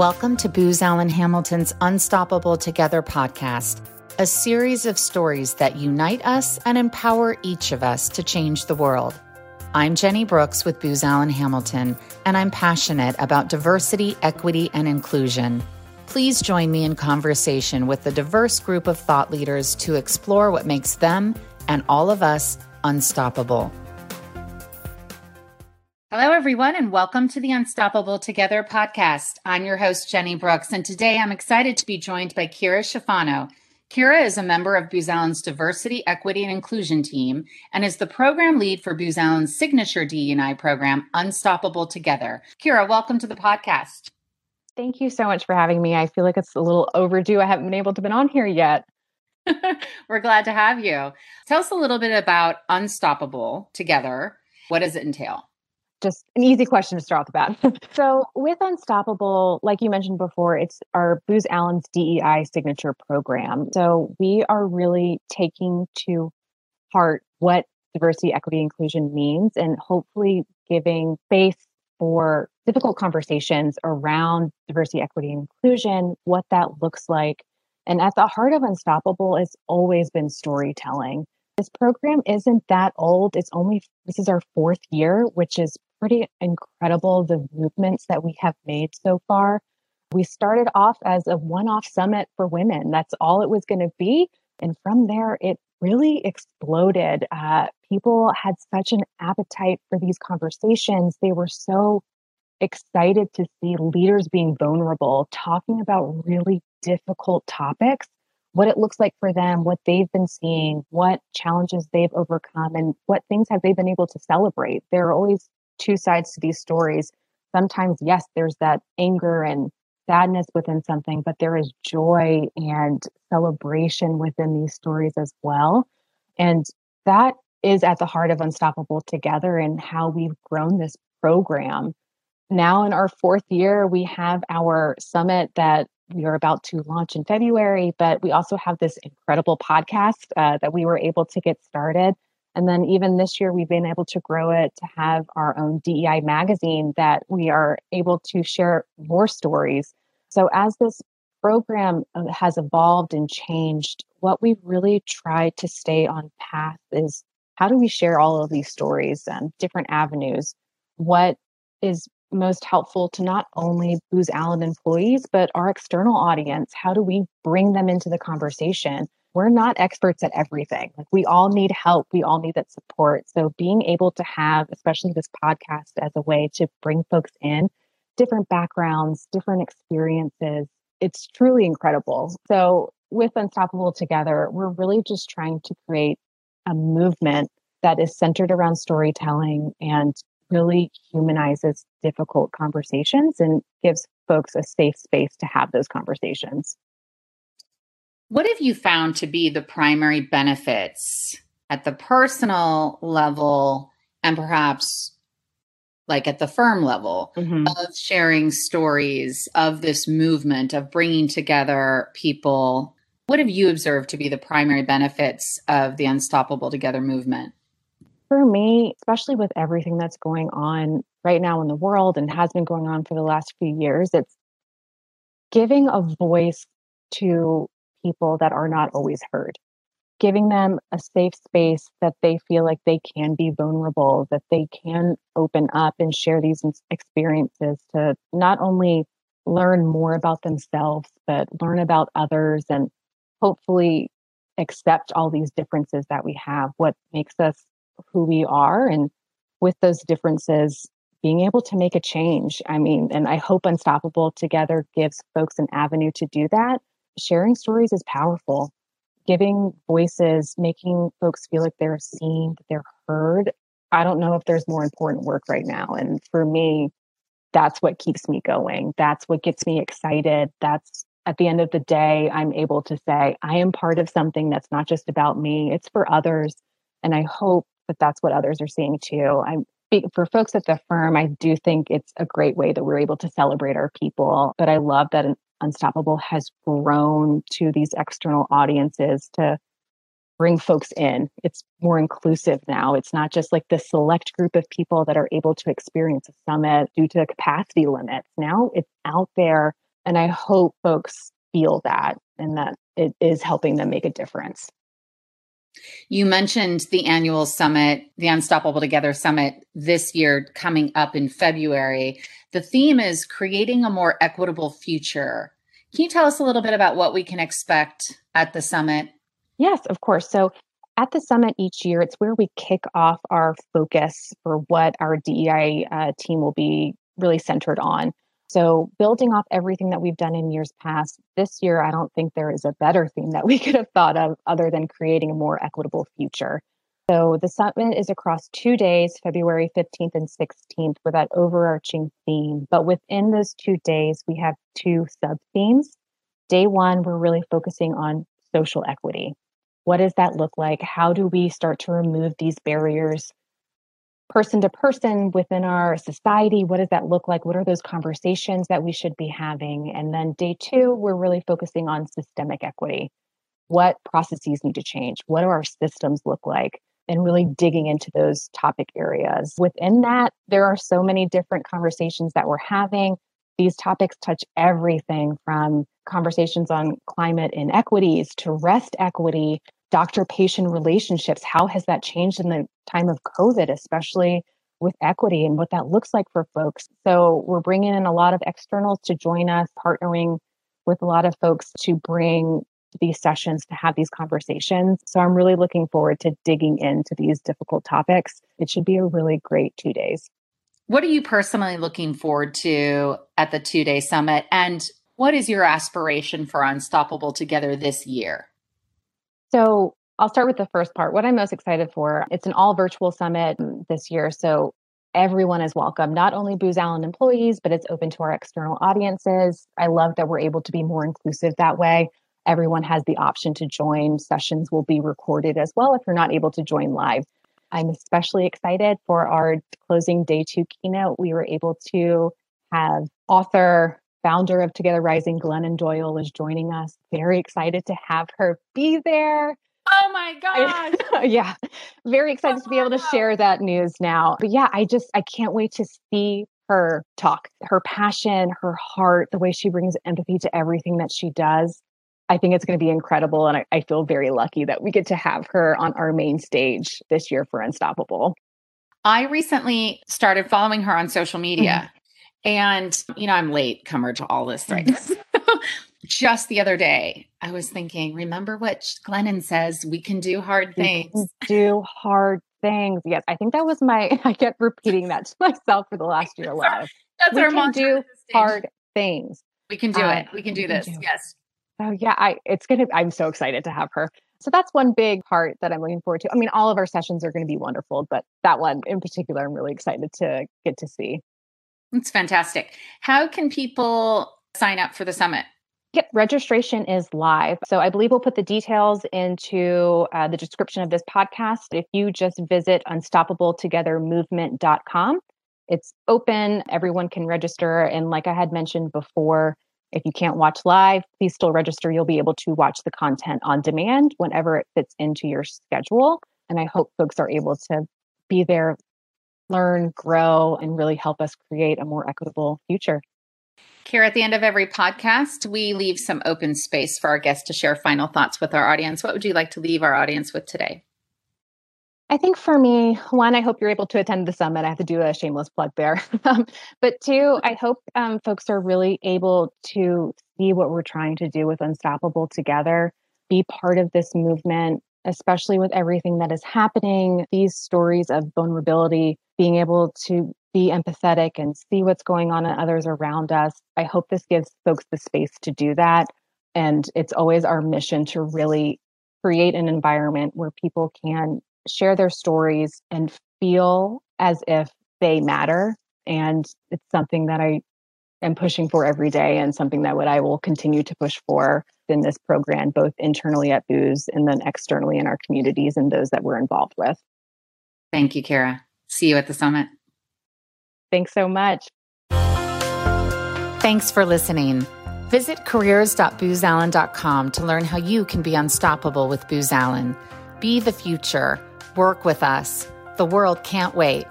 Welcome to Booz Allen Hamilton's Unstoppable Together podcast, a series of stories that unite us and empower each of us to change the world. I'm Jenny Brooks with Booz Allen Hamilton, and I'm passionate about diversity, equity, and inclusion. Please join me in conversation with a diverse group of thought leaders to explore what makes them and all of us unstoppable. Everyone, and welcome to the Unstoppable Together podcast. I'm your host, Jenny Brooks, and today I'm excited to be joined by Kira Schifano. Kira is a member of Booz Allen's Diversity, Equity, and Inclusion team and is the program lead for Booz Allen's signature DEI program, Unstoppable Together. Kira, welcome to the podcast. Thank you so much for having me. I feel like it's a little overdue. I haven't been able to been on here yet. We're glad to have you. Tell us a little bit about Unstoppable Together. What does it entail? Just an easy question to start off the bat. so, with Unstoppable, like you mentioned before, it's our Booz Allen's DEI signature program. So, we are really taking to heart what diversity, equity, inclusion means and hopefully giving space for difficult conversations around diversity, equity, inclusion, what that looks like. And at the heart of Unstoppable has always been storytelling. This program isn't that old. It's only, this is our fourth year, which is pretty incredible the movements that we have made so far. We started off as a one off summit for women. That's all it was going to be. And from there, it really exploded. Uh, people had such an appetite for these conversations. They were so excited to see leaders being vulnerable, talking about really difficult topics, what it looks like for them, what they've been seeing, what challenges they've overcome, and what things have they been able to celebrate. There are always two sides to these stories. Sometimes, yes, there's that anger and sadness within something, but there is joy and celebration within these stories as well. And that is at the heart of Unstoppable Together and how we've grown this program. Now, in our fourth year, we have our summit that we are about to launch in February, but we also have this incredible podcast uh, that we were able to get started and then even this year, we've been able to grow it to have our own DEI magazine that we are able to share more stories. So as this program uh, has evolved and changed, what we've really tried to stay on path is how do we share all of these stories and different avenues? What is most helpful to not only Booz Allen employees, but our external audience? How do we bring them into the conversation? We're not experts at everything. Like we all need help. We all need that support. So being able to have, especially this podcast as a way to bring folks in, different backgrounds, different experiences, it's truly incredible. So with Unstoppable Together, we're really just trying to create a movement that is centered around storytelling and really humanizes difficult conversations and gives folks a safe space to have those conversations. What have you found to be the primary benefits at the personal level and perhaps like at the firm level mm-hmm. of sharing stories of this movement of bringing together people? What have you observed to be the primary benefits of the Unstoppable Together movement? For me, especially with everything that's going on right now in the world and has been going on for the last few years, it's giving a voice to people that are not always heard, giving them a safe space that they feel like they can be vulnerable, that they can open up and share these experiences to not only learn more about themselves, but learn about others and hopefully accept all these differences that we have, what makes us who we are. And with those differences, being able to make a change. I mean, and I hope Unstoppable Together gives folks an avenue to do that sharing stories is powerful. Giving voices, making folks feel like they're seen, that they're heard. I don't know if there's more important work right now. And for me, that's what keeps me going. That's what gets me excited. That's at the end of the day, I'm able to say, I am part of something that's not just about me, it's for others. And I hope that that's what others are seeing too. I'm for folks at the firm, I do think it's a great way that we're able to celebrate our people. But I love that Unstoppable has grown to these external audiences to bring folks in. It's more inclusive now. It's not just like the select group of people that are able to experience a summit due to capacity limits. Now it's out there And I hope folks feel that and that it is helping them make a difference. You mentioned the annual summit, the Unstoppable Together Summit this year coming up in February. The theme is creating a more equitable future. Can you tell us a little bit about what we can expect at the summit? Yes, of course. So at the summit each year, it's where we kick off our focus for what our DEI uh, team will be really centered on. So, building off everything that we've done in years past, this year, I don't think there is a better theme that we could have thought of other than creating a more equitable future. So, the summit is across two days, February 15th and 16th, with that overarching theme. But within those two days, we have two sub themes. Day one, we're really focusing on social equity. What does that look like? How do we start to remove these barriers person to person within our society? What does that look like? What are those conversations that we should be having? And then day two, we're really focusing on systemic equity. What processes need to change? What do our systems look like? And really digging into those topic areas. Within that, there are so many different conversations that we're having. These topics touch everything from conversations on climate inequities to rest equity doctor patient relationships. How has that changed in the time of COVID, especially with equity and what that looks like for folks? So, we're bringing in a lot of externals to join us, partnering with a lot of folks to bring these sessions to have these conversations. So, I'm really looking forward to digging into these difficult topics. It should be a really great two days. What are you personally looking forward to at the two day summit? And what is your aspiration for Unstoppable Together this year? So I'll start with the first part. What I'm most excited for, it's an all virtual summit mm, this year. So everyone is welcome, not only Booz Allen employees, but it's open to our external audiences. I love that we're able to be more inclusive that way. Everyone has the option to join. Sessions will be recorded as well if you're not able to join live. I'm especially excited for our closing day two keynote. We were able to have author, founder of Together Rising, Glennon Doyle, is joining us. Very excited to have her be there. Oh my gosh. yeah. Very excited to be able to share that news now. But yeah, I just, I can't wait to see her talk, her passion, her heart, the way she brings empathy to everything that she does. I think it's going to be incredible. And I, I feel very lucky that we get to have her on our main stage this year for Unstoppable. I recently started following her on social media. Mm-hmm. And, you know, I'm late comer to all this right mm-hmm. Just the other day, I was thinking, remember what Glennon says, we can do hard things. do hard things. Yes, I think that was my, I kept repeating that to myself for the last year live. That's we our can do hard things. We can do uh, it. We can do this. Can do yes. Oh yeah, I it's gonna I'm so excited to have her. So that's one big part that I'm looking forward to. I mean, all of our sessions are going to be wonderful, but that one in particular, I'm really excited to get to see. It's fantastic. How can people sign up for the summit? Yep, registration is live. So I believe we'll put the details into uh, the description of this podcast. If you just visit unstoppabletogethermovement.com, it's open, everyone can register. And like I had mentioned before, if you can't watch live, please still register. You'll be able to watch the content on demand whenever it fits into your schedule. And I hope folks are able to be there, learn, grow, and really help us create a more equitable future. Here at the end of every podcast, we leave some open space for our guests to share final thoughts with our audience. What would you like to leave our audience with today? I think for me, one, I hope you're able to attend the summit. I have to do a shameless plug there. Um, but two, I hope um, folks are really able to see what we're trying to do with Unstoppable together, be part of this movement, especially with everything that is happening, these stories of vulnerability, being able to be empathetic and see what's going on in others around us. I hope this gives folks the space to do that. And it's always our mission to really create an environment where people can share their stories and feel as if they matter. And it's something that I am pushing for every day and something that what I will continue to push for in this program, both internally at Booz and then externally in our communities and those that we're involved with. Thank you, Kara. See you at the summit. Thanks so much. Thanks for listening. Visit careers.boozallen.com to learn how you can be unstoppable with Booz Allen. Be the future. Work with us. The world can't wait.